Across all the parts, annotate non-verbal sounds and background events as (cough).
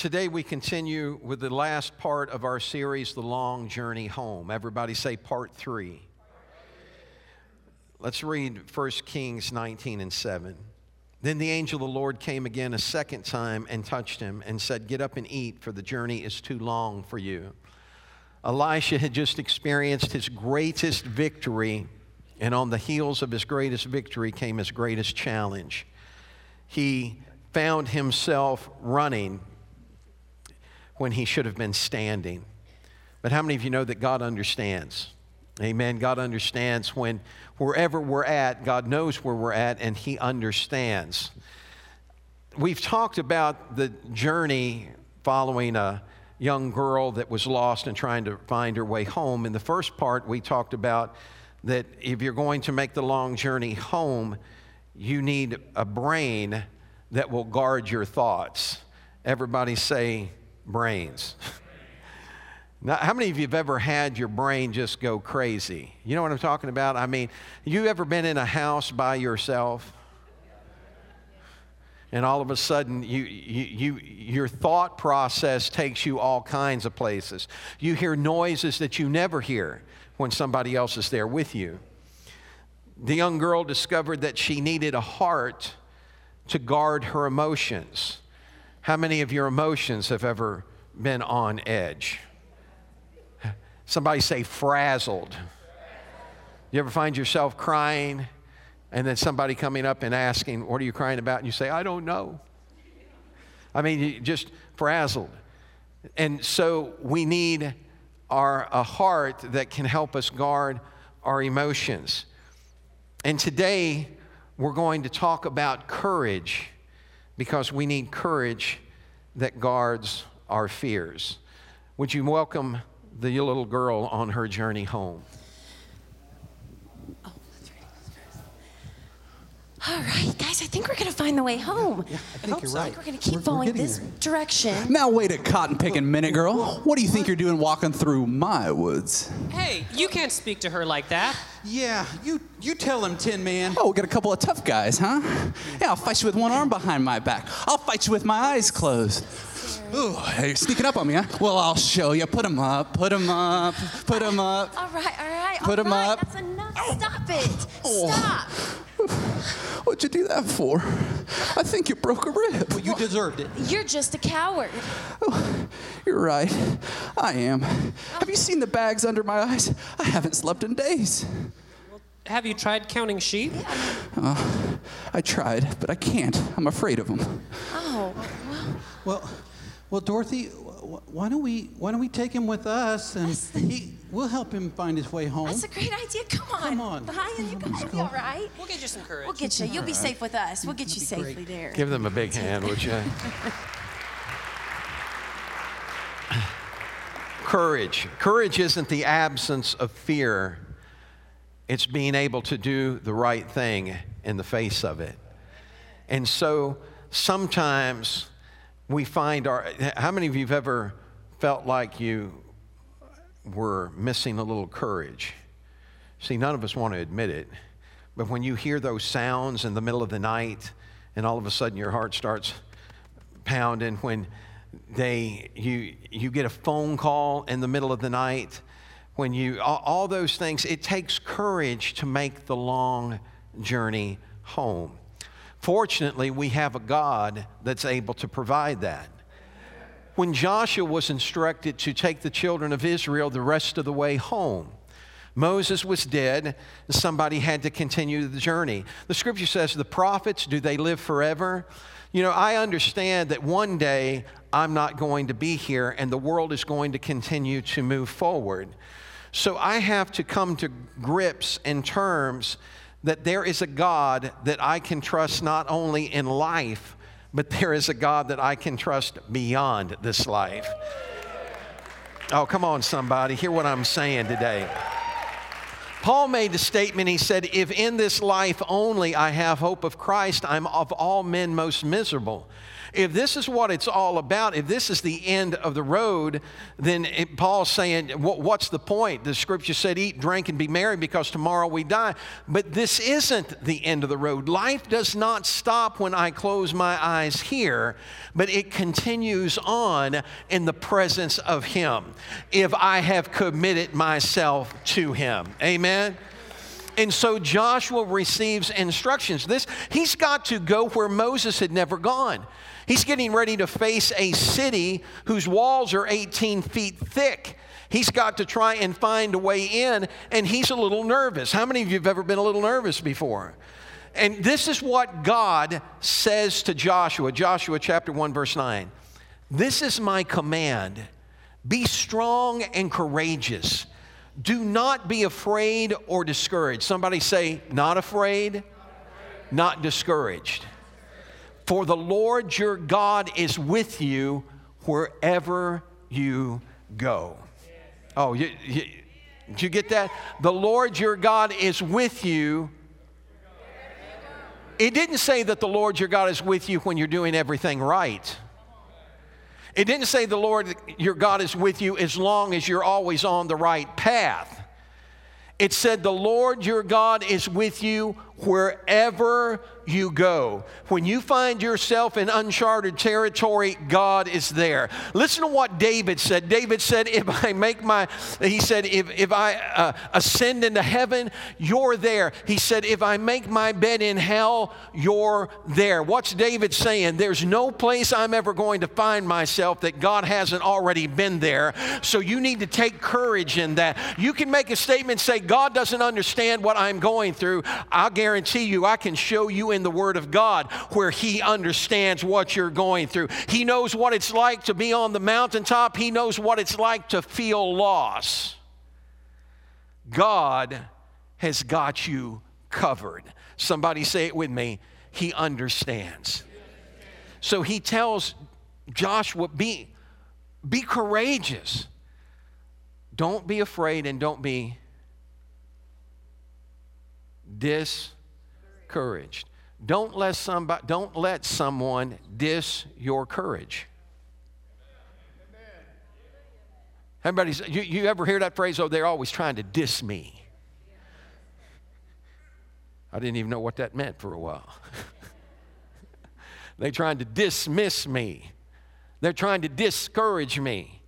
Today we continue with the last part of our series, The Long Journey Home. Everybody say part three. Let's read 1 Kings 19 and 7. Then the angel of the Lord came again a second time and touched him and said, Get up and eat, for the journey is too long for you. Elisha had just experienced his greatest victory, and on the heels of his greatest victory came his greatest challenge. He found himself running when he should have been standing. But how many of you know that God understands? Amen. God understands when wherever we're at, God knows where we're at and He understands. We've talked about the journey following a young girl that was lost and trying to find her way home. In the first part, we talked about that if you're going to make the long journey home, you need a brain that will guard your thoughts. Everybody say brains. Now, how many of you have ever had your brain just go crazy? You know what I'm talking about? I mean, you ever been in a house by yourself? And all of a sudden, you, you, you, your thought process takes you all kinds of places. You hear noises that you never hear when somebody else is there with you. The young girl discovered that she needed a heart to guard her emotions. How many of your emotions have ever been on edge? Somebody say frazzled. You ever find yourself crying and then somebody coming up and asking, What are you crying about? And you say, I don't know. I mean, just frazzled. And so we need our, a heart that can help us guard our emotions. And today, we're going to talk about courage because we need courage that guards our fears. Would you welcome the little girl on her journey home? All right, guys, I think we're gonna find the way home. Yeah, I think you're right. We're gonna keep following this there. direction. Now wait a cotton picking minute, girl. What do you think you're doing walking through my woods? Hey, you can't speak to her like that. Yeah, you you tell him, Tin Man. Oh, we got a couple of tough guys, huh? Yeah, I'll fight you with one arm behind my back. I'll fight you with my eyes closed. Ooh, hey, you're sneaking up on me, huh? Well, I'll show you. Put Put 'em up, Put put 'em up, Put put 'em up. All right, all right. Put all 'em right, up. That's enough. Stop it. Oh. Stop. (laughs) What'd you do that for? I think you broke a rib. Well, you deserved it. You're just a coward. Oh, You're right. I am. Have you seen the bags under my eyes? I haven't slept in days. Have you tried counting sheep? Uh, I tried, but I can't. I'm afraid of them. Oh, Well, well, Dorothy, wh- why don't we why don't we take him with us and the- he, we'll help him find his way home. that's a great idea. Come on. Come on. Ryan, you guys will be all right. We'll get you some courage. We'll get you. You'll be safe with us. We'll get you safely there. Give them a big hand, would you? Courage. Courage isn't the absence of fear, it's being able to do the right thing in the face of it. And so sometimes we find our. How many of you have ever felt like you were missing a little courage? See, none of us want to admit it, but when you hear those sounds in the middle of the night and all of a sudden your heart starts pounding, when they, you, you get a phone call in the middle of the night, when you, all, all those things, it takes courage to make the long journey home. Fortunately, we have a God that's able to provide that. When Joshua was instructed to take the children of Israel the rest of the way home, Moses was dead, and somebody had to continue the journey. The scripture says, The prophets, do they live forever? You know, I understand that one day I'm not going to be here and the world is going to continue to move forward. So I have to come to grips and terms that there is a God that I can trust not only in life, but there is a God that I can trust beyond this life. Oh, come on, somebody. Hear what I'm saying today. Paul made the statement, he said, If in this life only I have hope of Christ, I'm of all men most miserable. If this is what it's all about, if this is the end of the road, then it, Paul's saying, what, what's the point? The scripture said, eat, drink, and be merry because tomorrow we die. But this isn't the end of the road. Life does not stop when I close my eyes here, but it continues on in the presence of Him if I have committed myself to Him. Amen. And so Joshua receives instructions. This he's got to go where Moses had never gone. He's getting ready to face a city whose walls are 18 feet thick. He's got to try and find a way in, and he's a little nervous. How many of you have ever been a little nervous before? And this is what God says to Joshua, Joshua chapter 1, verse 9. This is my command be strong and courageous. Do not be afraid or discouraged. Somebody say, not afraid, not discouraged. For the Lord your God is with you wherever you go. Oh, you, you, did you get that? The Lord your God is with you. It didn't say that the Lord your God is with you when you're doing everything right. It didn't say the Lord your God is with you as long as you're always on the right path. It said the Lord your God is with you wherever you go. When you find yourself in uncharted territory, God is there. Listen to what David said. David said, If I make my, he said, if, if I uh, ascend into heaven, you're there. He said, If I make my bed in hell, you're there. What's David saying? There's no place I'm ever going to find myself that God hasn't already been there. So you need to take courage in that. You can make a statement, say, God doesn't understand what I'm going through. I'll guarantee you, I can show you in the Word of God where He understands what you're going through. He knows what it's like to be on the mountaintop, He knows what it's like to feel loss. God has got you covered. Somebody say it with me. He understands. So he tells Joshua, be, be courageous. Don't be afraid and don't be discouraged. Don't let somebody don't let someone diss your courage. Everybody, you, you ever hear that phrase? Oh, they're always trying to diss me. I didn't even know what that meant for a while. (laughs) they're trying to dismiss me. They're trying to discourage me.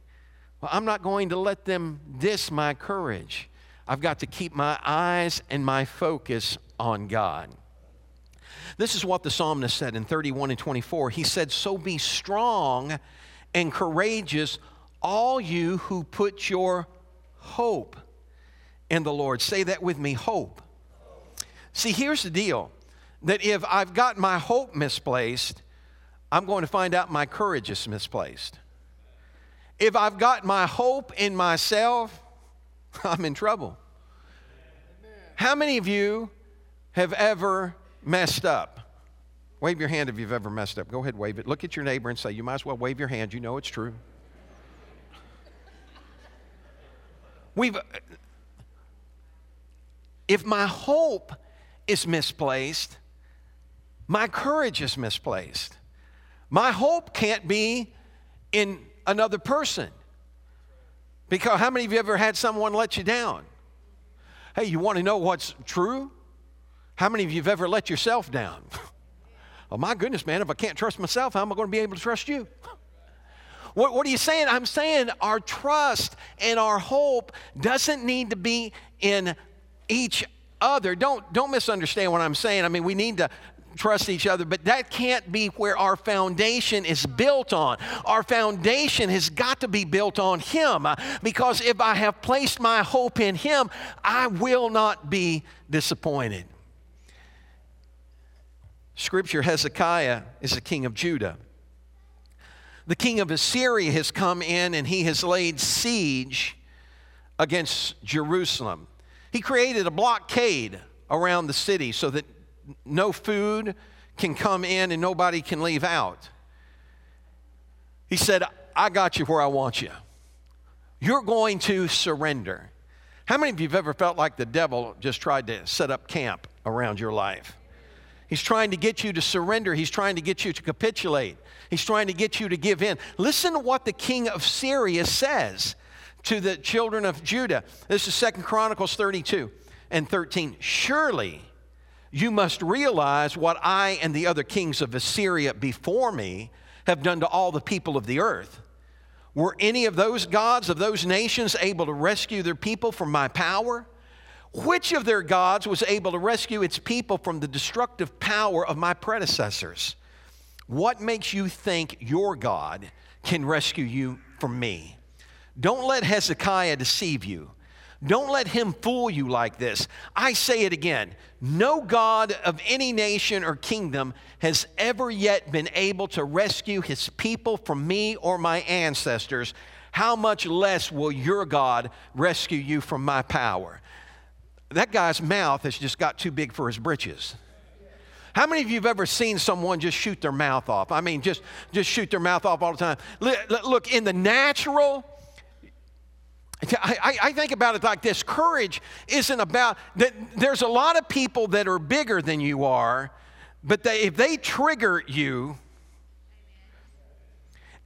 Well, I'm not going to let them diss my courage. I've got to keep my eyes and my focus on God. This is what the psalmist said in 31 and 24. He said, So be strong and courageous, all you who put your hope in the Lord. Say that with me hope. See, here's the deal that if I've got my hope misplaced, I'm going to find out my courage is misplaced. If I've got my hope in myself, (laughs) I'm in trouble. How many of you have ever messed up? Wave your hand if you've ever messed up. Go ahead, wave it. Look at your neighbor and say, You might as well wave your hand. You know it's true. We've, if my hope is misplaced, my courage is misplaced. My hope can't be in another person. Because how many of you ever had someone let you down? Hey, you want to know what's true? How many of you have ever let yourself down? (laughs) oh, my goodness, man, if I can't trust myself, how am I going to be able to trust you? (laughs) What, what, are you saying? I'm saying our trust and our hope doesn't need to be in each other. Don't, don't misunderstand what I'm saying. I mean, we need to trust each other, but that can't be where our foundation is built on. Our foundation has got to be built on Him uh, because if I have placed my hope in Him, I will not be disappointed. Scripture Hezekiah is the king of Judah. The king of Assyria has come in and he has laid siege against Jerusalem. He created a blockade around the city so that no food can come in and nobody can leave out. He said, I got you where I want you. You're going to surrender. How many of you have ever felt like the devil just tried to set up camp around your life? He's trying to get you to surrender. He's trying to get you to capitulate. He's trying to get you to give in. Listen to what the king of Syria says to the children of Judah. This is Second Chronicles 32 and 13. Surely you must realize what I and the other kings of Assyria before me have done to all the people of the earth. Were any of those gods of those nations able to rescue their people from my power? Which of their gods was able to rescue its people from the destructive power of my predecessors? What makes you think your God can rescue you from me? Don't let Hezekiah deceive you. Don't let him fool you like this. I say it again no God of any nation or kingdom has ever yet been able to rescue his people from me or my ancestors. How much less will your God rescue you from my power? That guy's mouth has just got too big for his britches. How many of you have ever seen someone just shoot their mouth off? I mean, just, just shoot their mouth off all the time. Look, in the natural, I, I, think about it like this courage isn't about that there's a lot of people that are bigger than you are but they, if they trigger you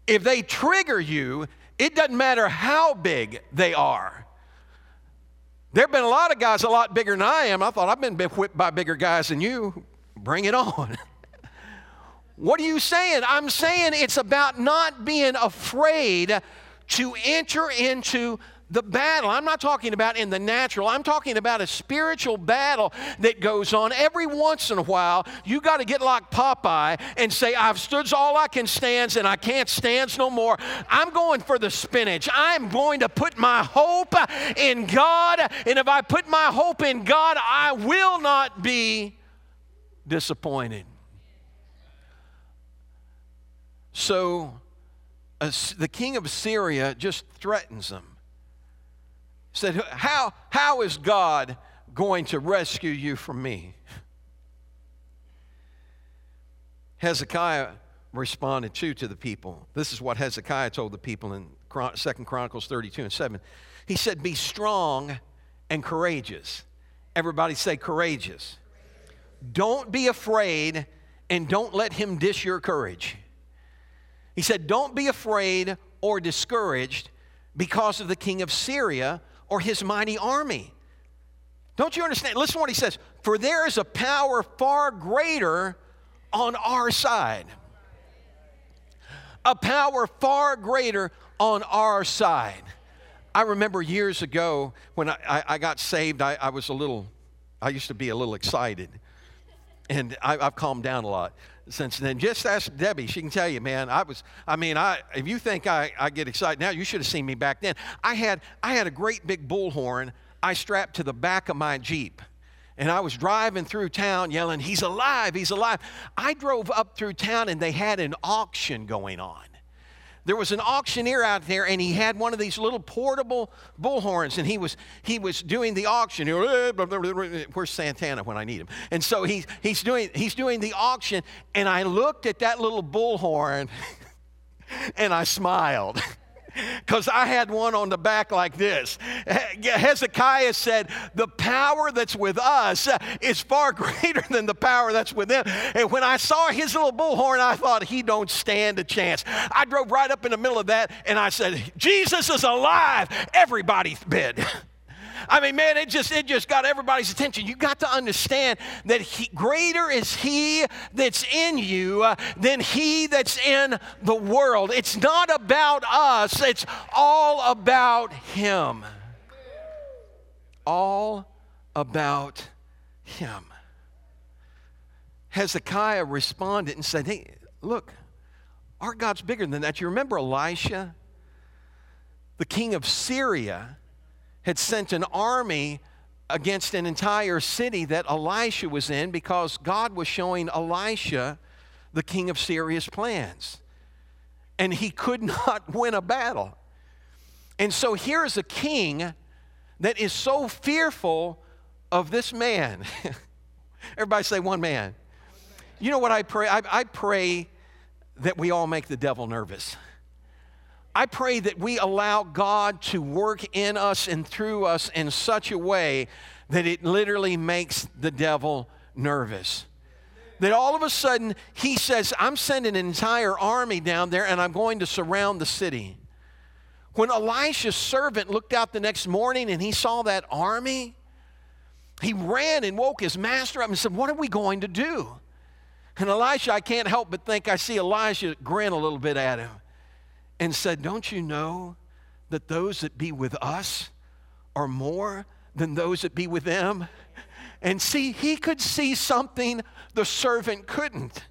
if they trigger you it doesn't matter how big they are there have been a lot of guys a lot bigger than i am. I thought i've been whipped by bigger guys than you. Bring it on. (laughs) What are you saying? I'm saying it's about not being afraid to enter into the battle. I'm not talking about in the natural. I'm talking about a spiritual battle that goes on every once in a while. You got to get like Popeye and say, I've stood all I can stand and I can't stand no more. I'm going for the spinach. I'm going to put my hope in God. And if I put my hope in God, I will not be disappointed. So uh, the king of Syria just threatens them said, How, how is God going to rescue you from me? Hezekiah responded too to the people. This is what Hezekiah told the people in Second Chronicles 32 and 7. He said, Be strong and courageous. Everybody say courageous. Don't be afraid and don't let him dish your courage. He said, Don't be afraid or discouraged because of the king of Syria or his mighty army. Don't you understand? Listen to what he says. For there is a power far greater on our side. A power far greater on our side. I remember years ago when I, I, I got saved, I, I, was a little, I used to be a little excited. And I, I've calmed down a lot since then. Just ask Debbie; she can tell you, man. I was, I mean, I if you think I, I get excited now, you should have seen me back then. I had I had a great big bullhorn I strapped to the back of my Jeep. And I was driving through town yelling, He's alive, he's alive. I drove up through town and they had an auction going on there was an auctioneer out there and he had one of these little portable bullhorns and he was he was doing the auction. Where's santana when i need him? And so he, he's doing he's doing the auction and i looked at that little bullhorn (laughs) and i smiled (laughs) because I had one on the back like this. Hezekiah said, The power that's with us uh, is far (laughs) greater than the power that's with them. And when I saw his little bullhorn, I thought, He don't stand a chance. I drove right up in the middle of that and I said, Jesus is alive. Everybody bid. (laughs) I mean, man, it just it just got everybody's attention. You got to understand that he, greater is He that's in you uh, than He that's in the world. It's not about us. It's all about Him. All about Him. Hezekiah responded and said, "Hey, look, our God's bigger than that. You remember Elisha, the king of Syria?" Had sent an army against an entire city that Elisha was in because God was showing Elisha the king of Syria's plans. And he could (laughs) not win a battle. And so here's a king that is so fearful of this man. (laughs) Everybody say one man. You know what I pray? I, I pray that we all make the devil nervous. I pray that we allow God to work in us and through us in such a way that it literally makes the devil nervous. that all of a sudden he says, I'm sending an entire army down there and I'm going to surround the city. When Elisha's servant looked out the next morning and he saw that army, he ran and woke his master up and said, What are we going to do? And Elisha, I can't help but think I see Elisha grin a little bit at him and said, Don't you know that those that be with us are more than those that be with them? And see, he could see something the servant couldn't.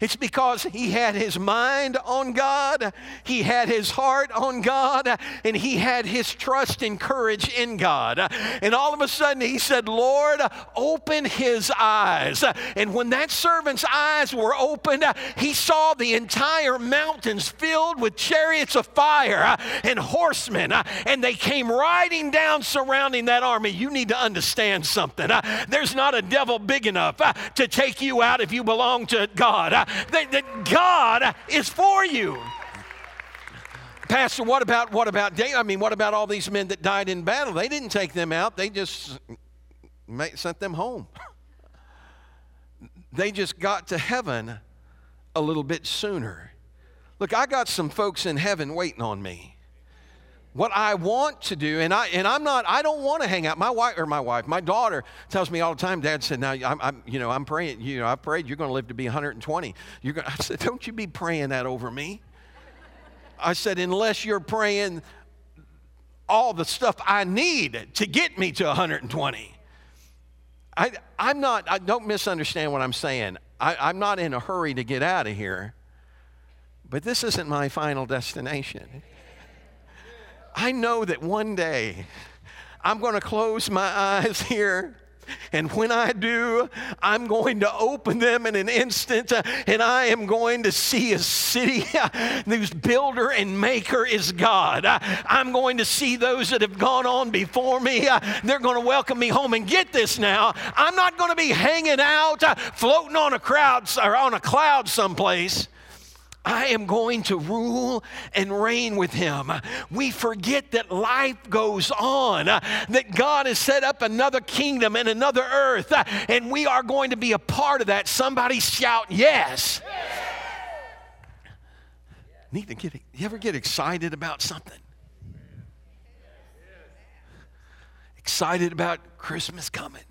It's because he had his mind on God, he had his heart on God, and he had his trust and courage in God. And all of a sudden he said, Lord, open his eyes. And when that servant's eyes were opened, he saw the entire mountains filled with chariots of fire and horsemen, and they came riding down surrounding that army. You need to understand something. There's not a devil big enough to take you out if you belong to God that, that God is for you. Pastor, what about what about David? I mean, what about all these men that died in battle? They didn't take them out. They just sent them home. (laughs) They just got to heaven a little bit sooner. Look, I got some folks in heaven waiting on me what I want to do, and I and I'm not. I don't want to hang out. My wife or my wife, my daughter tells me all the time. Dad said, "Now I'm, I'm you know, I'm praying. You know, I prayed you're going to live to be 120. You're going." (laughs) I said, "Don't you be praying that over me." I said, "Unless you're praying all the stuff I need to get me to 120." I, I'm not. I don't misunderstand what I'm saying. I, I'm not in a hurry to get out of here, but this isn't my final destination. I know that one day I'm going to close my (laughs) eyes here. And when I do, I'm going to open them in an instant and I am going to see a city (laughs) whose builder and maker is God. I'm going to see those that have gone on before me. They're going to welcome me home. And get this now, I'm not going to be hanging out, floating on a crowd or on a cloud someplace. I am going to rule and reign with him. We forget that life goes on, that God has set up another kingdom and another earth, and we are going to be a part of that. Somebody shout, Yes. Need to get, you ever get excited about something? Excited about Christmas coming.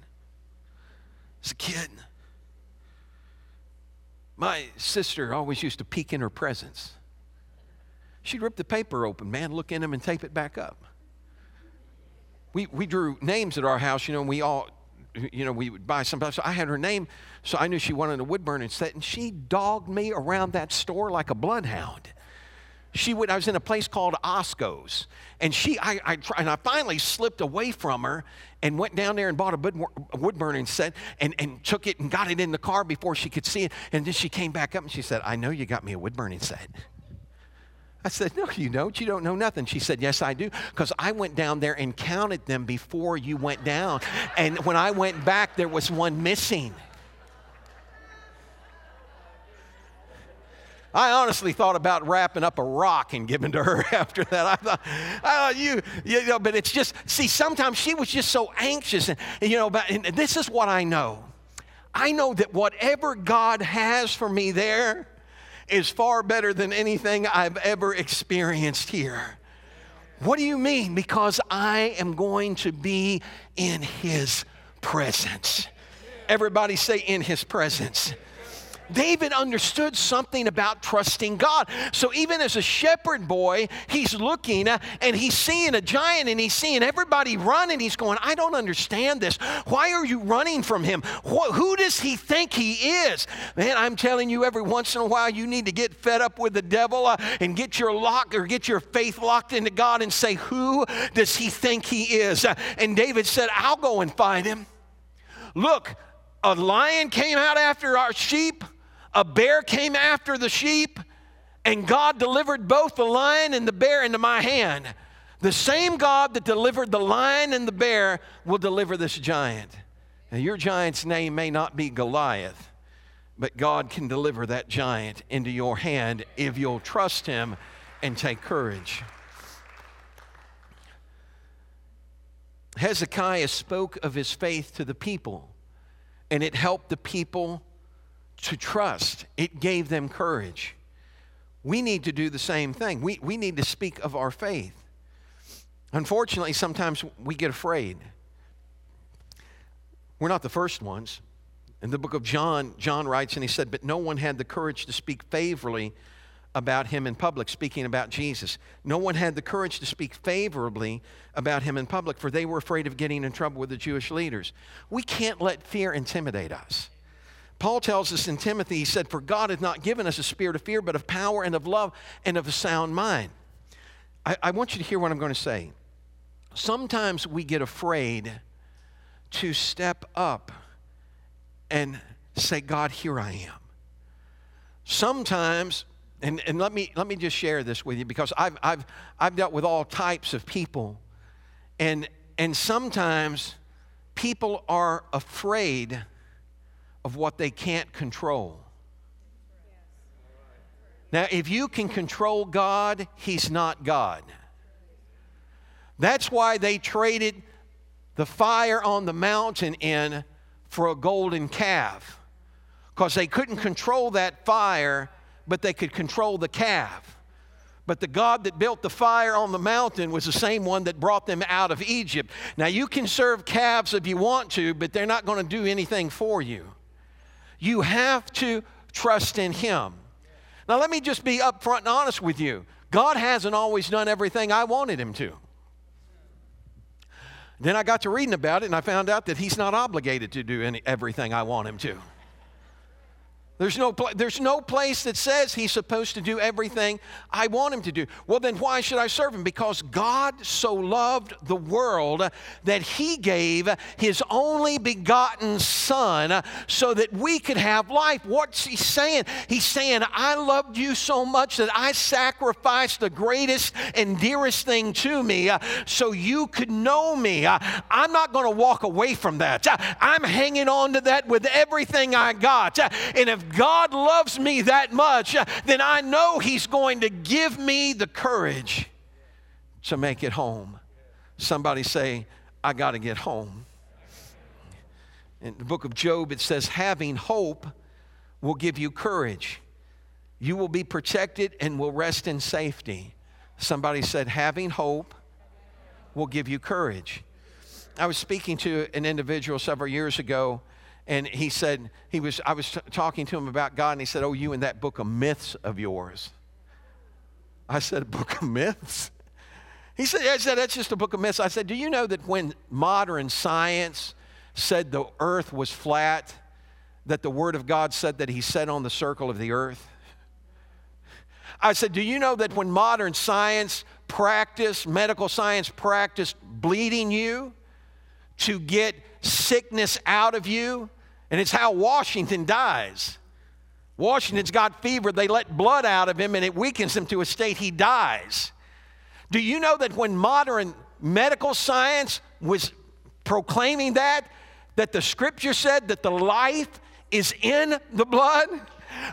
As a kid, my sister always used to peek in her presents. She'd rip the paper open, man, look in them and tape it back up. We, we drew names at our house, you know, and we all, you know, we would buy something. So I had her name, so I knew she wanted a wood burning set, and she dogged me around that store like a bloodhound she would, I was in a place called Osco's, and she, I, I, and I finally slipped away from her and went down there and bought a wood, burning set and, and took it and got it in the car before she could see it. And then she came back up and she said, I know you got me a wood burning set. I said, No, you don't. You don't know nothing. She said, Yes, I do. Because I went down there and counted them before you went down. And when I went back, there was one missing. I honestly thought about wrapping up a rock and giving to her (laughs) after that. I thought, I you, you know, but it's just, see, sometimes she was just so anxious. And, you know, about, and this is what I know. I know that whatever God has for me there is far better than anything I've ever experienced here. What do you mean? Because I am going to be in His presence. Everybody say, in His presence. David understood something about trusting God. So even as a shepherd boy, he's looking uh, and he's seeing a giant and he's seeing everybody run and he's going, I don't understand this. Why are you running from him? Who does he think he is? Man, I'm telling you, every once in a while, you need to get fed up with the devil uh, and get your lock or get your faith locked into God and say, Who does he think he is? Uh, and David said, I'll go and find him. Look, a lion came out after our sheep a bear came after the sheep, and God delivered both the lion and the bear into my hand. The same God that delivered the lion and the bear will deliver this giant. Now, your giant's name may not be Goliath, but God can deliver that giant into your hand if you'll trust Him and take courage. Hezekiah spoke of his faith to the people, and it helped the people to trust, it gave them courage. We need to do the same thing. We, we need to speak of our faith. Unfortunately, sometimes we get afraid. We're not the first ones. In the book of John, John writes and he said, But no one had the courage to speak favorably about him in public, speaking about Jesus. No one had the courage to speak favorably about him in public, for they were afraid of getting in trouble with the Jewish leaders. We can't let fear intimidate us. Paul tells us in Timothy, he said, For God hath not given us a spirit of fear, but of power and of love and of a sound mind. I, I want you to hear what I'm going to say. Sometimes we get afraid to step up and say, God, here I am. Sometimes, and, and let, me, let me just share this with you because I've, I've, I've dealt with all types of people, and, and sometimes people are afraid of what they can't control. Now, if you can control God, He's not God. That's why they traded the fire on the mountain in for a golden calf because they couldn't control that fire, but they could control the calf. But the God that built the fire on the mountain was the same one that brought them out of Egypt. Now, you can serve calves if you want to, but they're not going to do anything for you. You have to trust in Him. Now, let me just be upfront and honest with you. God hasn't always done everything I wanted Him to. Then I got to reading about it and I found out that he's not obligated to do any, everything I want him to. There's no, pl- there's no place that says he's supposed to do everything I want him to do. Well, then why should I serve him? Because God so loved the world that he gave his only begotten Son so that we could have life. What's he saying? He's saying, I loved you so much that I sacrificed the greatest and dearest thing to me uh, so you could know me. Uh, I'm not going to walk away from that. Uh, I'm hanging on to that with everything I got. And God loves me that much, then I know He's going to give me the courage to make it home. Somebody say, I got to get home. In the book of Job, it says, having hope will give you courage. You will be protected and will rest in safety. Somebody said, having hope will give you courage. I was speaking to an individual several years ago and he said he was i was t- talking to him about god and he said oh you in that book of myths of yours. I said a book of myths? He said, I said that's just a book of myths. I said do you know that when modern science said the earth was flat that the word of god said that he sat on the circle of the earth? I said do you know that when modern science practiced medical science practiced bleeding you to get sickness out of you and it's how Washington dies. Washington's got fever, they let blood out of him, and it weakens him to a state he dies. Do you know that when modern medical science was proclaiming that, that the scripture said that the life is in the blood?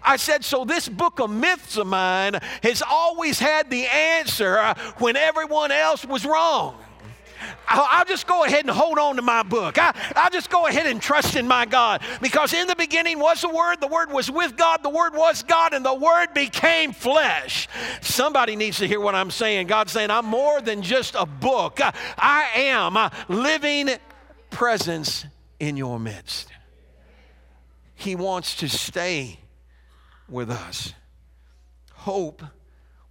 I said, so this book of myths of mine has always had the answer uh, when everyone else was wrong. I'll just go ahead and hold on to my book. I, will just go ahead and trust in my God. Because in the beginning was the Word, the Word was with God, the Word was God, and the Word became flesh. Somebody needs to hear what I'm saying. God's saying, I'm more than just a book, I am a living presence in your midst. He wants to stay with us. Hope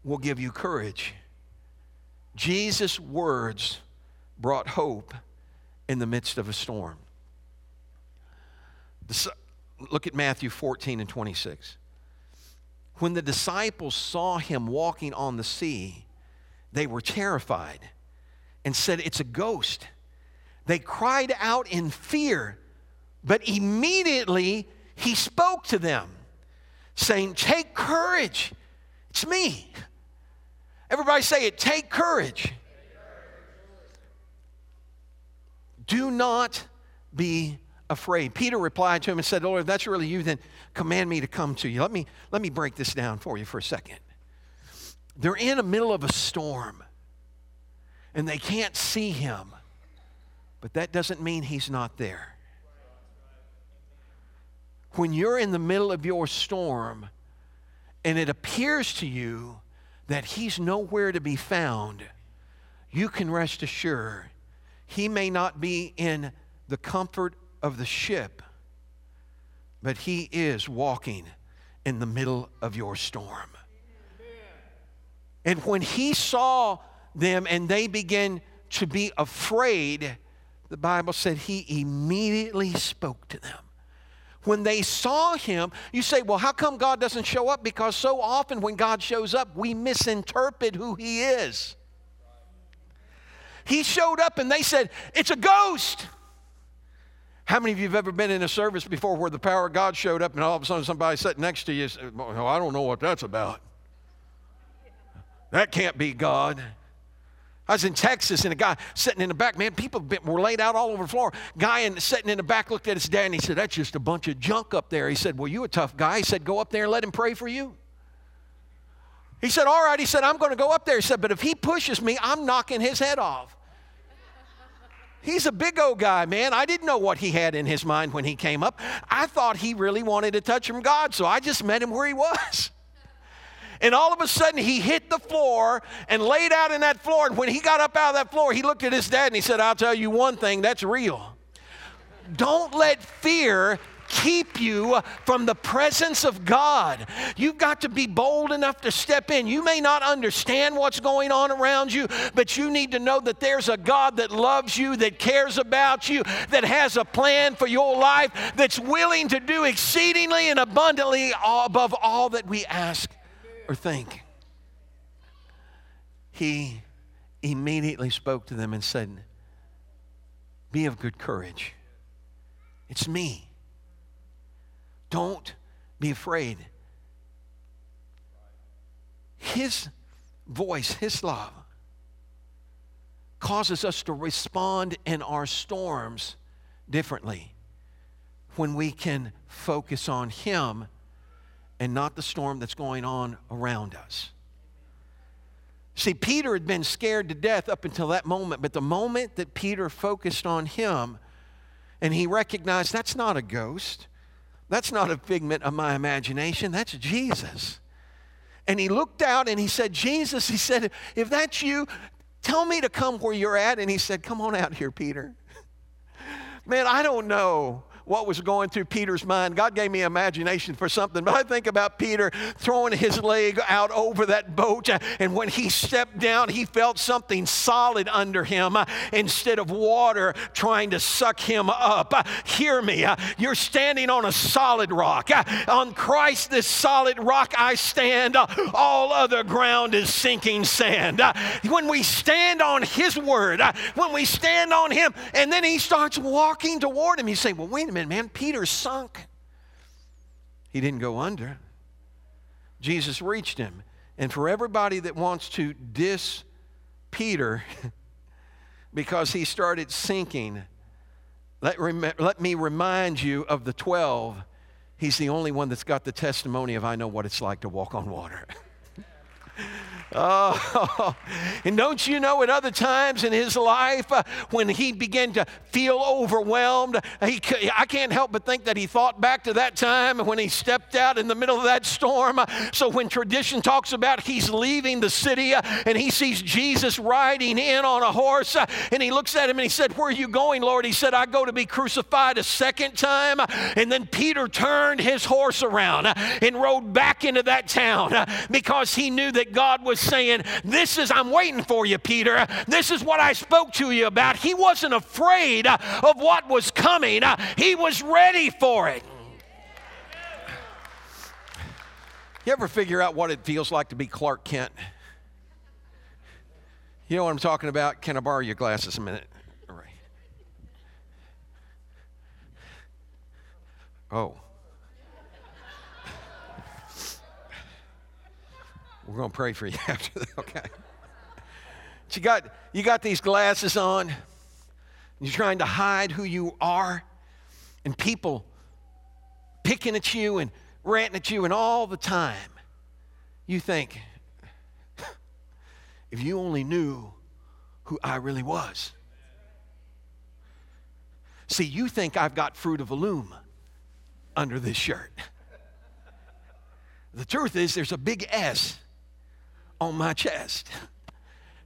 will give you courage. Jesus' words brought hope in the midst of a storm. Look at Matthew 14 and 26. When the disciples saw him walking on the sea, they were terrified and said, It's a ghost. They cried out in fear, but immediately he spoke to them, saying, Take courage. It's me. Everybody say it, take courage. Do not be afraid. Peter replied to him and said, Lord, if that's really you, then command me to come to you. Let me, let me break this down for you for a second. They're in the middle of a storm and they can't see him, but that doesn't mean he's not there. when you're in the middle of your storm and it appears to you that He's nowhere to be found, you can rest assured He may not be in the comfort of the ship, but He is walking in the middle of your storm. And when He saw them and they began to be afraid, the Bible said He immediately spoke to them when they saw him, you say, Well, how come God doesn't show up? Because so often when God shows up, we misinterpret who he is. He showed up and they said, It's a ghost. How many of you have ever been in a service before where the power of God showed up and all of a sudden somebody sitting next to you said, I don't know what that's about? That can't be God. I was in Texas and a guy sitting in the back, man, people were laid out all over the floor. Guy in, sitting in the back looked at his dad and he said, That's just a bunch of junk up there. He said, Well, you a tough guy. He said, Go up there and let him pray for you. He said, All right. He said, I'm going to go up there. He said, But if he pushes me, I'm knocking his head off. He's a big old guy, man. I didn't know what he had in his mind when he came up. I thought he really wanted a touch from God, so I just met him where he was. (laughs) And all of a sudden, he hit the floor and laid out in that floor. And when he got up out of that floor, he looked at his dad and he said, I'll tell you one thing that's real. Don't let fear keep you from the presence of God. You've got to be bold enough to step in. You may not understand what's going on around you, but you need to know that there's a God that loves you, that cares about you, that has a plan for your life, that's willing to do exceedingly and abundantly above all that we ask or think. He immediately spoke to them and said, Be of good courage. It's me. Don't be afraid. His voice, His love, causes us to respond in our storms differently when we can focus on Him and not the storm that's going on around us. See, Peter had been scared to death up until that moment, but the moment that Peter focused on him and he recognized that's not a ghost, that's not a figment of my imagination, that's Jesus. And he looked out and he said, Jesus, he said, if that's you, tell me to come where you're at. And he said, Come on out here, Peter. Man, I don't know what was going through Peter's mind. God gave me imagination for something, but I think about Peter throwing his leg out over that boat, and when he stepped down, he felt something solid under him instead of water trying to suck him up. Hear me, you're standing on a solid rock. On Christ, this solid rock I stand, all other ground is sinking sand. When we stand on his word, when we stand on him, and then he starts walking toward him, you say, Well, wait a man, Peter sunk. He didn't go under. Jesus reached him. And for everybody that wants to diss Peter (laughs) because he started sinking, let, rem- let me remind you of the 12. He's the only one that's got the testimony of, I know what it's like to walk on water. (laughs) Oh, (laughs) and don't you know at other times in his life uh, when he began to feel overwhelmed, he, I can't help but think that he thought back to that time when he stepped out in the middle of that storm. So when tradition talks about he's leaving the city uh, and he sees Jesus riding in on a horse uh, and he looks at him and he said, Where are you going, Lord? He said, I go to be crucified a second time. And then Peter turned his horse around and rode back into that town because he knew that God was saying, This is, I'm waiting for you, Peter. This is what I spoke to you about. He wasn't afraid uh, of what was coming, uh, he was ready for it. You ever figure out what it feels like to be Clark Kent? You know what I'm talking about? Can I borrow your glasses a minute? All right. Oh. We're going to pray for you (laughs) after that, okay? But you got, you got these glasses on, you're trying to hide who you are, and people picking at you and ranting at you, and all the time you think, (laughs) if you only knew who I really was. See, you think I've got fruit of a loom. under this shirt. (laughs) The truth is, there's a big S on my chest.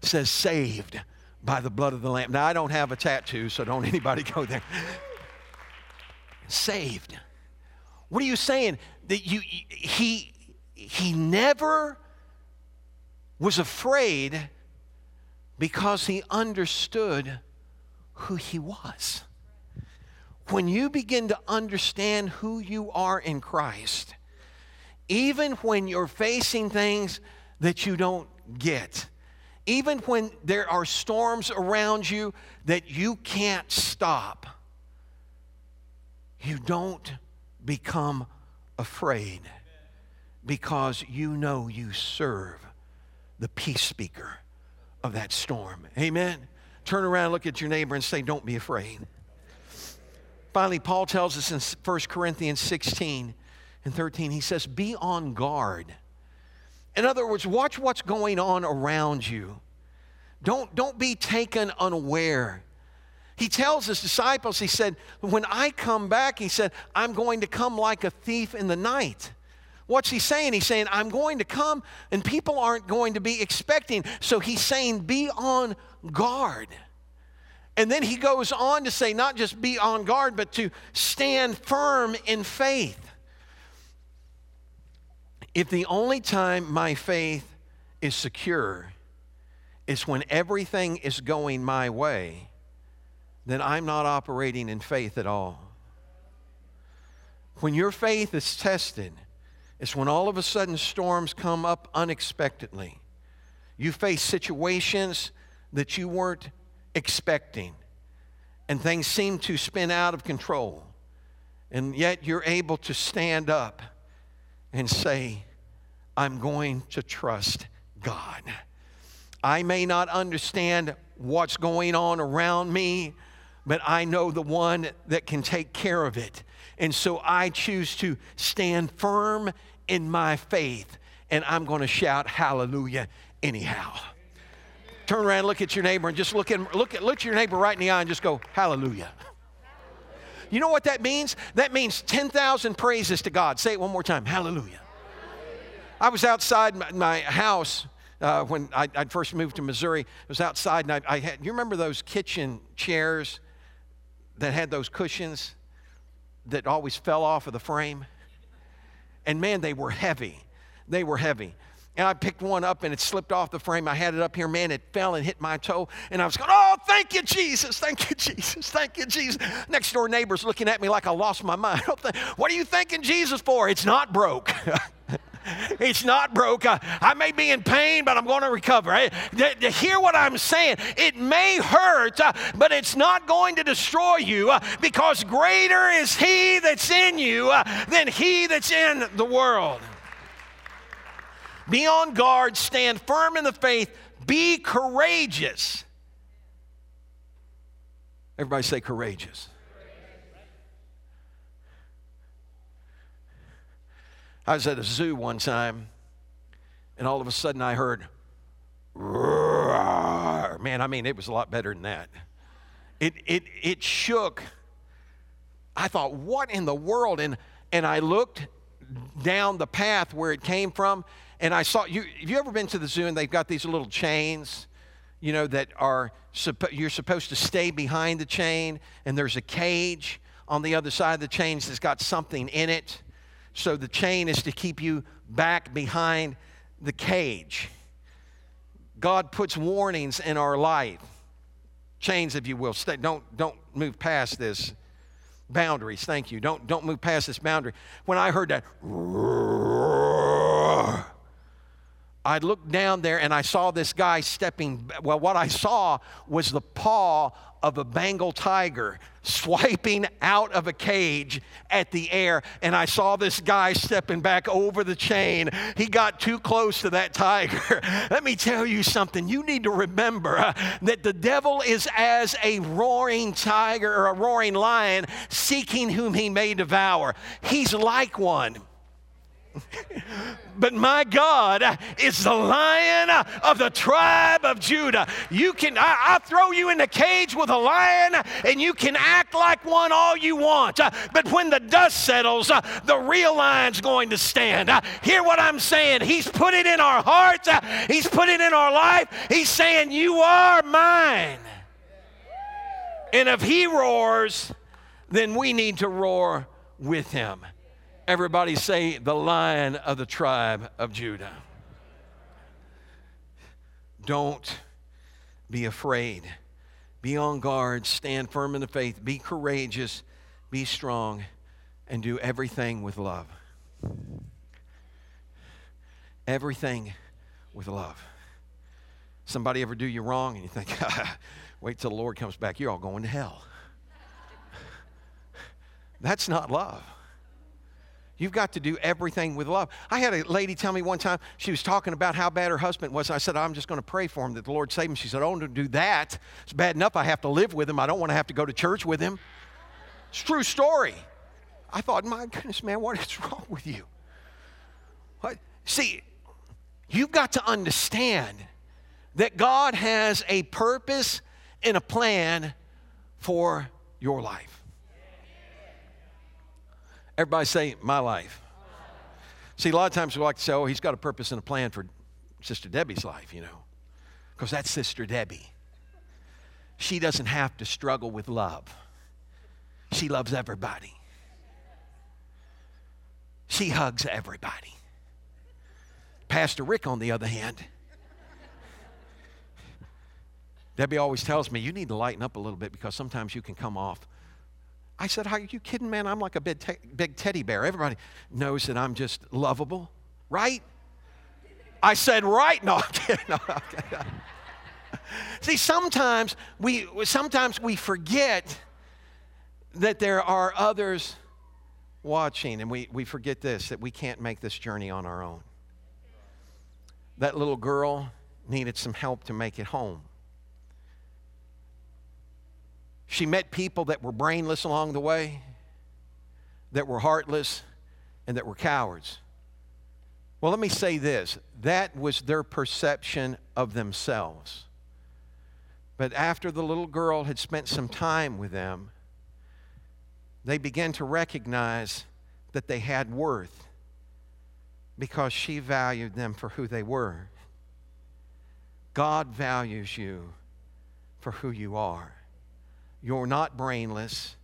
Says saved by the blood of the Lamb. Now, I don't have a tattoo, so don't (laughs) anybody go there. saved. What are you saying? That you he he never was afraid because he understood who he was. When you begin to understand who you are in Christ, even when you're facing things that you don't get, even when there are storms around you that you can't stop, you don't become afraid because you know you serve the peace speaker of that storm. Amen. Turn around, look at your neighbor, and say, Don't be afraid. Finally, Paul tells us in 1 Corinthians 16 and 13, he says, Be on guard. In other words, watch what's going on around you. Don't, don't be taken unaware. He tells his disciples, he said, When I come back, he said, I'm going to come like a thief in the night. What's he saying? He's saying, I'm going to come and people aren't going to be expecting. So he's saying, Be on guard. And then he goes on to say, not just be on guard, but to stand firm in faith. If the only time my faith is secure is when everything is going my way, then I'm not operating in faith at all. When your faith is tested, it's when all of a sudden storms come up unexpectedly. You face situations that you weren't expecting, and things seem to spin out of control. And yet you're able to stand up and say, I'm going to trust God. I may not understand what's going on around me, but I know the one that can take care of it. And so I choose to stand firm in my faith, and I'm going to shout hallelujah anyhow. Turn around, look at your neighbor, and just look at, look at, look at your neighbor right in the eye and just go, hallelujah. You know what that means? That means 10,000 praises to God. Say it one more time hallelujah. I was outside my, my house uh, when I, would first moved to Missouri. I was outside, and I, I had, you remember those kitchen chairs that had those cushions that always fell off of the frame? And man, they were heavy. They were heavy. And I picked one up and it slipped off the frame. I had it up here, man, it fell and hit my toe. And I was going, Oh, thank you, Jesus. Thank you, (laughs) Jesus. Thank you, Jesus. Next door neighbor's looking at me like I lost my mind. (laughs) What are you thanking Jesus for? It's not broke. (laughs) It's not broke. I, I, may be in pain, but I'm going to recover. I, hear what I'm saying, it may hurt, uh, but it's not going to destroy you uh, because greater is He that's in you uh, than He that's in the world. Be on guard, stand firm in the faith, be courageous. Everybody say courageous. I was at a zoo one time, and all of a sudden I heard, Roar. man, I mean, it was a lot better than that. It, it, it shook. I thought, what in the world? And, and I looked down the path where it came from, and I saw you. Have you ever been to the zoo and they've got these little chains, you know, that are you're supposed to stay behind the chain, and there's a cage on the other side of the chains that's got something in it. So the chain is to keep you back behind the cage. God puts warnings in our life, chains, if you will. Stay, don't don't move past this boundaries. Thank you. Don't don't move past this boundary. When I heard that. I looked down there and I saw this guy stepping. Well, what I saw was the paw of a Bengal tiger swiping out of a cage at the air. And I saw this guy stepping back over the chain. He got too close to that tiger. (laughs) Let me tell you something. You need to remember uh, that the devil is as a roaring tiger or a roaring lion seeking whom he may devour. He's like one. (laughs) But my God is the lion of the tribe of Judah. You can, I, I throw you in the cage with a lion and you can act like one all you want. But when the dust settles, the real lion's going to stand. Hear what I'm saying? He's put it in our hearts, He's put it in our life. He's saying, You are mine. And if He roars, then we need to roar with Him. Everybody say, the lion of the tribe of Judah. Don't be afraid. Be on guard. Stand firm in the faith. Be courageous. Be strong. And do everything with love. Everything with love. Somebody ever do you wrong and you think, (laughs) wait till the Lord comes back, you're all going to hell. (laughs) That's not love. You've got to do everything with love. I had a lady tell me one time, she was talking about how bad her husband was. I said, I'm just going to pray for him that the Lord save him. She said, Oh, don't do that. It's bad enough I have to live with him. I don't want to have to go to church with him. It's true story. I thought, my goodness, man, what is wrong with you? What? See, you've got to understand that God has a purpose and a plan for your life. Everybody say, my life. See, a lot of times we like to say, oh, he's got a purpose and a plan for Sister Debbie's life, you know, because that's Sister Debbie. She doesn't have to struggle with love, she loves everybody. She hugs everybody. Pastor Rick, on the other hand, Debbie always tells me, you need to lighten up a little bit because sometimes you can come off. I said, Are you kidding, man? I'm like a big, te- big teddy bear. Everybody knows that I'm just lovable, right? I said, Right? (laughs) No, I'm kidding. (laughs) No, I'm kidding. See, sometimes we, sometimes we forget that there are others watching, and we, we forget this that we can't make this journey on our own. That little girl needed some help to make it home. She met people that were brainless along the way, that were heartless, and that were cowards. Well, let me say this that was their perception of themselves. But after the little girl had spent some time with them, they began to recognize that they had worth because she valued them for who they were. God values you for who you are. You're not brainless,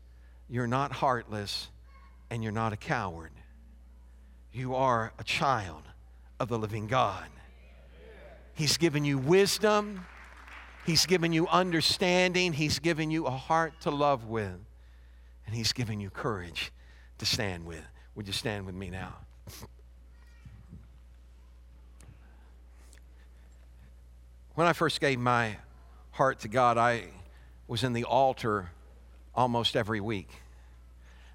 you're not heartless, and you're not a coward. You are a child of the living God. He's given you wisdom, He's given you understanding, He's given you a heart to love with, and He's given you courage to stand with. Would you stand with me now? When I first gave my heart to God, I was in the altar almost every week.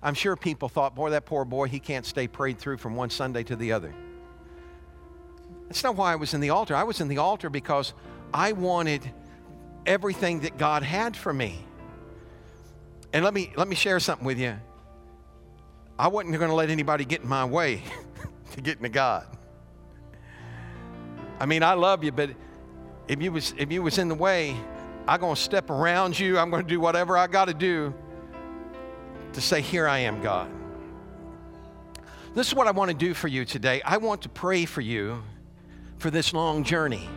I'm sure people thought, boy, that poor boy, he can't stay prayed through from one Sunday to the other. That's not why I was in the altar. I was in the altar because I wanted everything that God had for me. And let me, let me share something with you. I wasn't going to let anybody get in my way (laughs) to getting to God. I mean, I love you, but if you was, if you was in the way, I'm going to step around you. I'm going to do whatever I got to do to say, Here I am, God. This is what I want to do for you today. I want to pray for you for this long journey.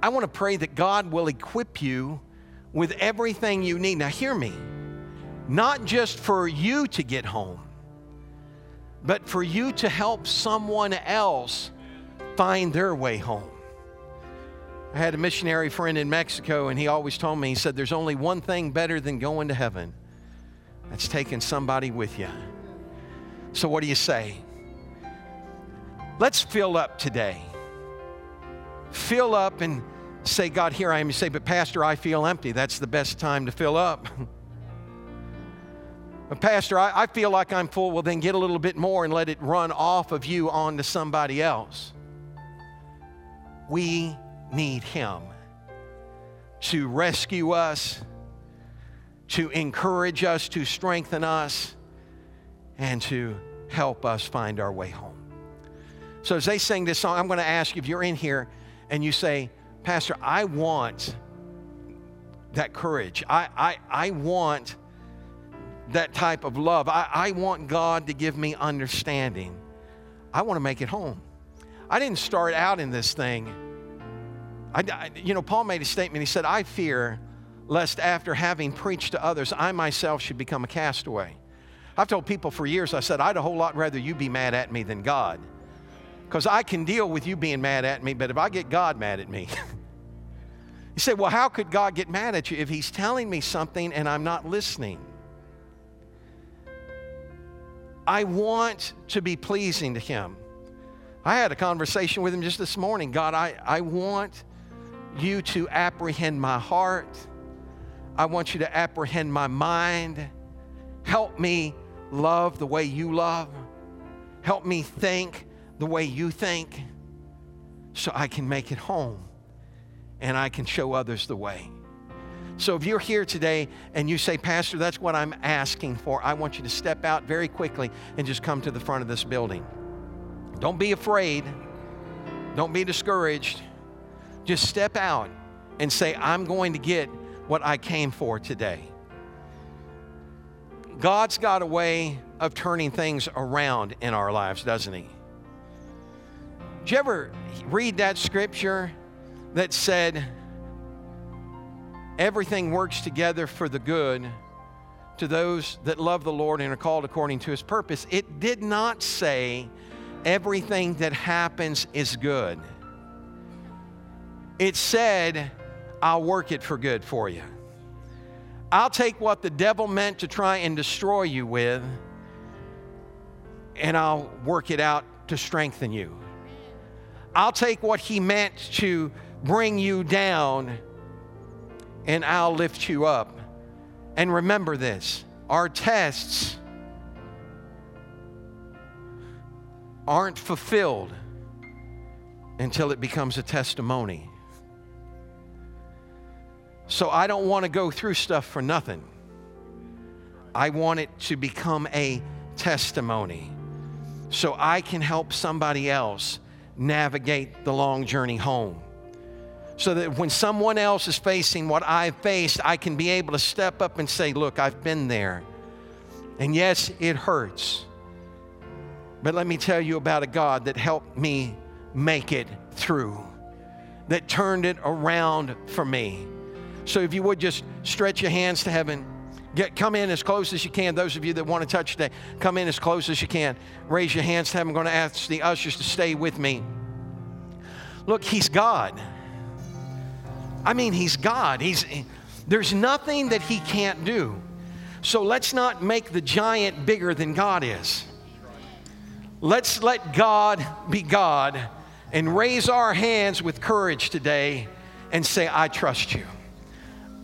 I want to pray that God will equip you with everything you need. Now, hear me. Not just for you to get home, but for you to help someone else find their way home. I had a missionary friend in Mexico, and he always told me, he said, There's only one thing better than going to heaven that's taking somebody with you. So, what do you say? Let's fill up today. Fill up and say, God, here I am. You say, But, Pastor, I feel empty. That's the best time to fill up. (laughs) But, Pastor, I, I feel like I'm full. Well, then get a little bit more and let it run off of you onto somebody else. We need Him to rescue us, to encourage us, to strengthen us, and to help us find our way home. So as they sing this song, I'm going to ask you if you're in here and you say, Pastor, I want that courage. I, I, I want that type of love. I, I want God to give me understanding. I want to make it home. I didn't start out in this thing. I, I- you know, Paul made a statement. He said, I fear lest after having preached to others, I myself should become a castaway. I've told people for years, I said, I'd a whole lot rather you be mad at me than God. Because I can deal with you being mad at me, but if I get God mad at me, (laughs) you say, well, how could God get mad at you if He's telling me something and I'm not listening? I want to be pleasing to Him. I had a conversation with Him just this morning. God, I, I want you to apprehend my heart. I want you to apprehend my mind. Help me love the way you love. Help me think the way you think so I can make it home and I can show others the way. So if you're here today and you say, Pastor, that's what I'm asking for, I want you to step out very quickly and just come to the front of this building. Don't be afraid. Don't be discouraged. Just step out and say, I'm going to get what I came for today. God's got a way of turning things around in our lives, doesn't He? Did you ever read that scripture that said, everything works together for the good to those that love the Lord and are called according to His purpose? It did not say everything that happens is good. It said, I'll work it for good for you. I'll take what the devil meant to try and destroy you with, and I'll work it out to strengthen you. I'll take what he meant to bring you down, and I'll lift you up. And remember this our tests aren't fulfilled until it becomes a testimony. So I don't want to go through stuff for nothing. I want it to become a testimony so I can help somebody else navigate the long journey home. So that when someone else is facing what I've faced, I can be able to step up and say, Look, I've been there. And yes, it hurts. But let me tell you about a God that helped me make it through, that turned it around for me. So if you would just stretch your hands to heaven, get come in as close as you can. Those of you that want to touch today, come in as close as you can. Raise your hands to heaven. I'm going to ask the ushers to stay with me. Look, He's God. I mean, He's God. He's there's nothing that He can't do. So let's not make the giant bigger than God is. Let's let God be God and raise our hands with courage today and say, I trust you.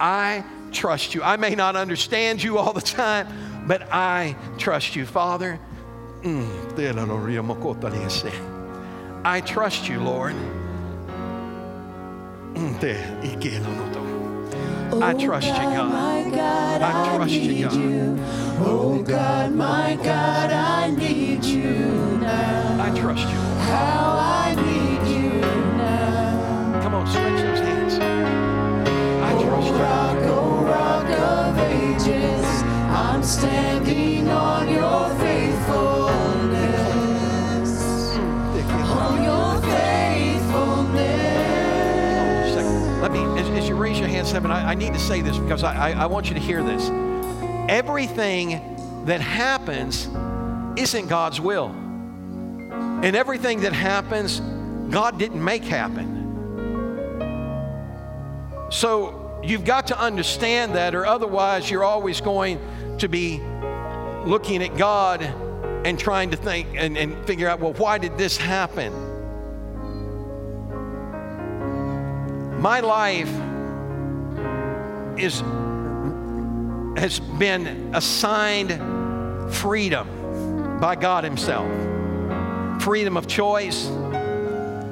I trust you. I may not understand you all the time, but I trust you, Father. mm, I trust you, Lord. I trust you, God. I trust you, God. Oh God, my God, I need you now. I trust you, How I need you now. Come on, stretch those hands. Standing on your faithfulness. On your faithfulness. Let me, as, as you raise your hands, heaven, I, I need to say this because I, I, I want you to hear this. Everything that happens isn't God's will. And everything that happens, God didn't make happen. So you've got to understand that, or otherwise, you're always going to be looking at God and trying to think and, and figure out, well, why did this happen? My life is has been assigned freedom by God Himself. Freedom of choice.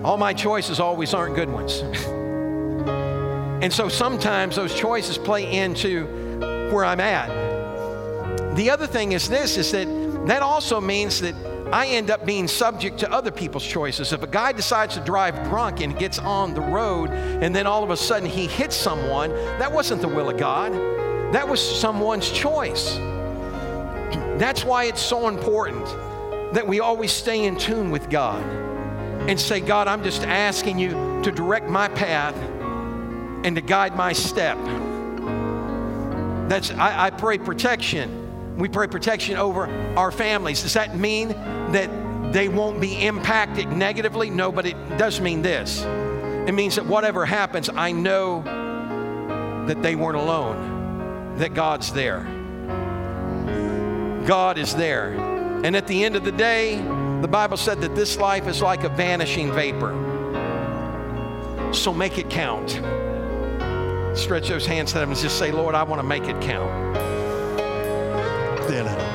All my choices always aren't good ones. (laughs) and so sometimes those choices play into where I'm at. The other thing is this is that that also means that I end up being subject to other people's choices. If a guy decides to drive drunk and gets on the road and then all of a sudden he hits someone, that wasn't the will of God. That was someone's choice. That's why it's so important that we always stay in tune with God and say, God, I'm just asking you to direct my path and to guide my step. That's I, I pray protection. We pray protection over our families. Does that mean that they won't be impacted negatively? No, but it does mean this. It means that whatever happens, I know that they weren't alone, that God's there. God is there. And at the end of the day, the Bible said that this life is like a vanishing vapor. So make it count. Stretch those hands to them and just say, Lord, I want to make it count. Oh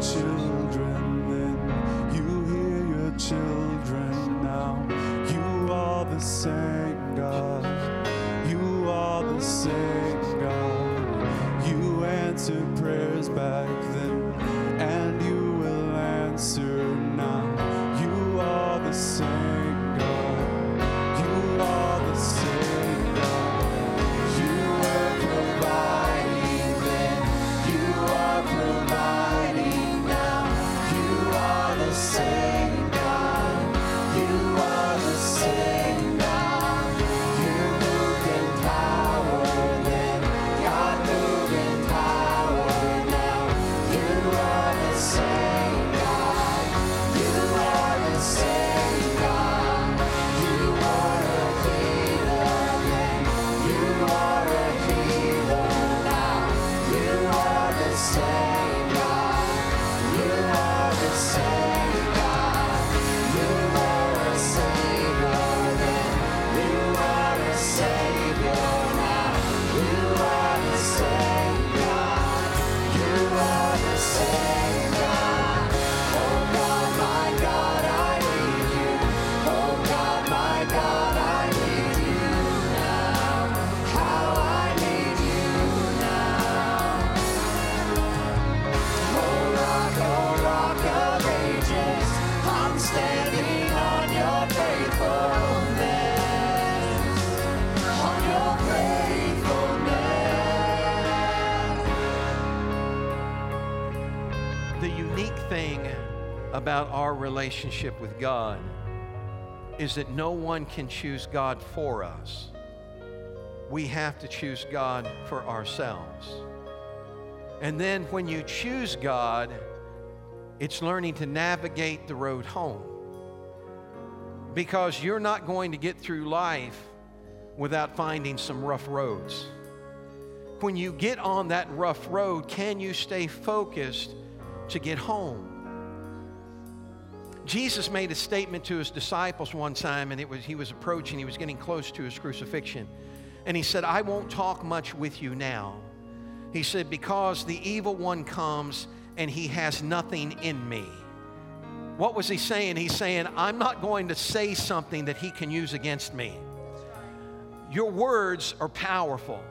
heard about our relationship with God is that no one can choose God for us. We have to choose God for ourselves. And then when you choose God, it's learning to navigate the road home. Because you're not going to get through life without finding some rough roads. When you get on that rough road, can you stay focused to get home? Jesus made a statement to his disciples one time, and it was he was approaching, he was getting close to his crucifixion. And he said, I won't talk much with you now. He said, Because the evil one comes and he has nothing in me. What was he saying? He's saying, I'm not going to say something that he can use against me. Your words are powerful.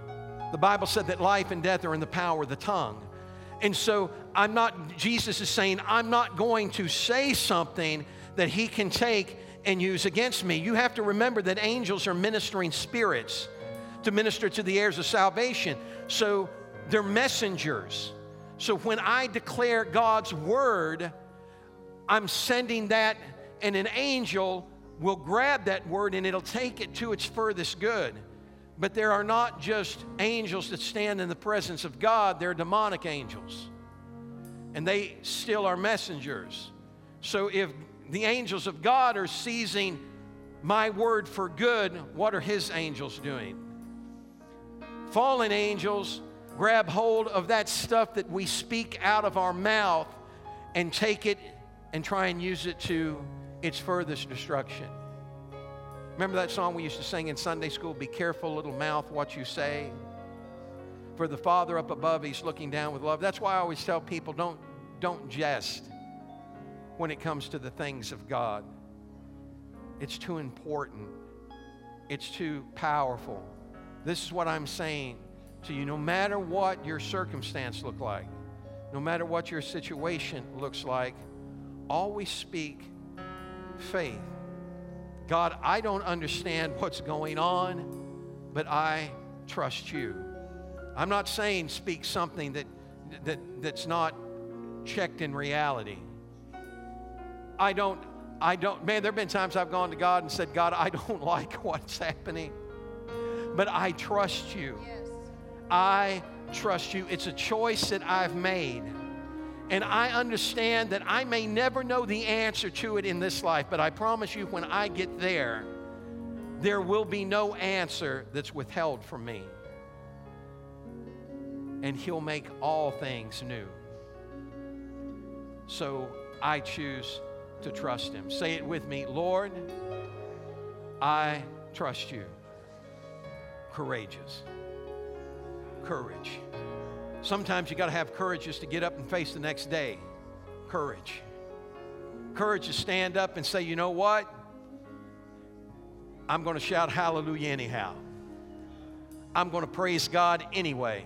The Bible said that life and death are in the power of the tongue. And so I'm not, Jesus is saying, I'm not going to say something that he can take and use against me. You have to remember that angels are ministering spirits to minister to the heirs of salvation. So they're messengers. So when I declare God's word, I'm sending that, and an angel will grab that word and it'll take it to its furthest good. But there are not just angels that stand in the presence of God, they're demonic angels. And they still are messengers. So if the angels of God are seizing my word for good, what are his angels doing? Fallen angels grab hold of that stuff that we speak out of our mouth and take it and try and use it to its furthest destruction. Remember that song we used to sing in Sunday school? Be careful, little mouth, what you say. For the Father up above, He's looking down with love. That's why I always tell people don't, don't jest when it comes to the things of God. It's too important, it's too powerful. This is what I'm saying to you. No matter what your circumstance look like, no matter what your situation looks like, always speak faith. God, I don't understand what's going on, but I trust you. I'm not saying speak something that, that, that's not checked in reality. I don't, I don't, man, there have been times I've gone to God and said, God, I don't (laughs) like what's happening, but I trust you. I trust you. It's a choice that I've made. And I understand that I may never know the answer to it in this life, but I promise you, when I get there, there will be no answer that's withheld from me. And He'll make all things new. So I choose to trust Him. Say it with me Lord, I trust you. Courageous. Courage. Sometimes you got to have courage just to get up and face the next day. Courage. Courage to stand up and say, you know what? I'm going to shout hallelujah anyhow. I'm going to praise God anyway.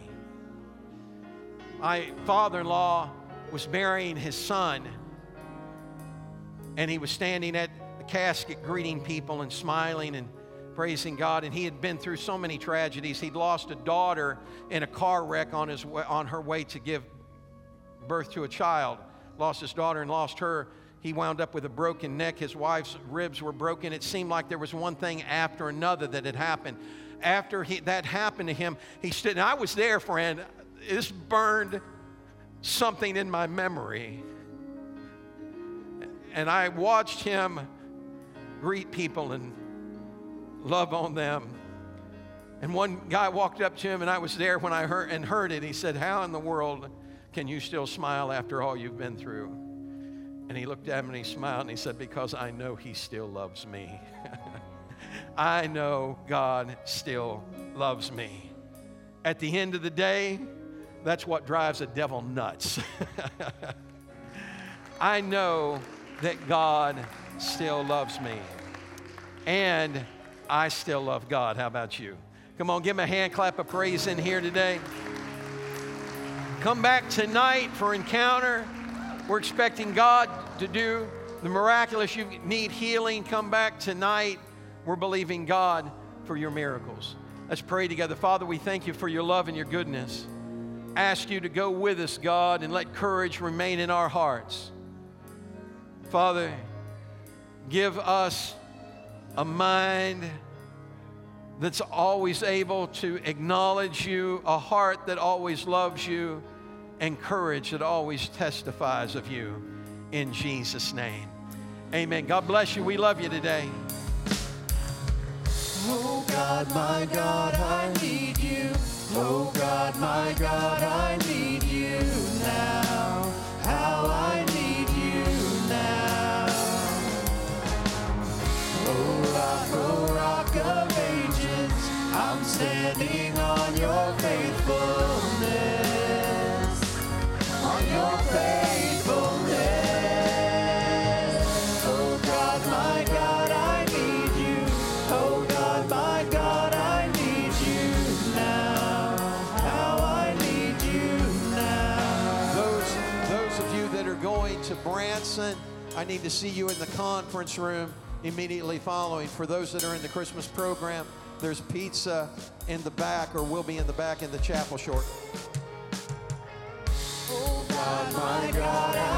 My father in law was burying his son, and he was standing at the casket greeting people and smiling and praising God. And he had been through so many tragedies. He'd lost a daughter in a car wreck on, his way, on her way to give birth to a child. Lost his daughter and lost her. He wound up with a broken neck. His wife's ribs were broken. It seemed like there was one thing after another that had happened. After he, that happened to him, he stood. And I was there, friend. This burned something in my memory. And I watched him greet people and love on them. And one guy walked up to him, and I was there when I heard and heard it. He said, "How in the world can you still smile after all you've been through?" And he looked at me and he smiled and he said, "Because I know He still loves me. (laughs) I know God still loves me." At the end of the day, that's what drives a devil nuts. (laughs) I know that God still loves me. And I still love God. How about you? Come on, give him a hand clap of praise in here today. Come back tonight for encounter. We're expecting God to do the miraculous, you need healing, come back tonight. We're believing God for your miracles. Let's pray together. Father, we thank you for your love and your goodness. Ask you to go with us, God, and let courage remain in our hearts. Father, give us a mind that's always able to acknowledge you, a heart that always loves you, and courage that always testifies of you. In Jesus' name. Amen. God bless you. We love you today. Oh God, my God, I need you. Oh God, my God, I I need to see you in the conference room immediately following. For those that are in the Christmas program, there's pizza in the back or will be in the back in the chapel short. Oh God,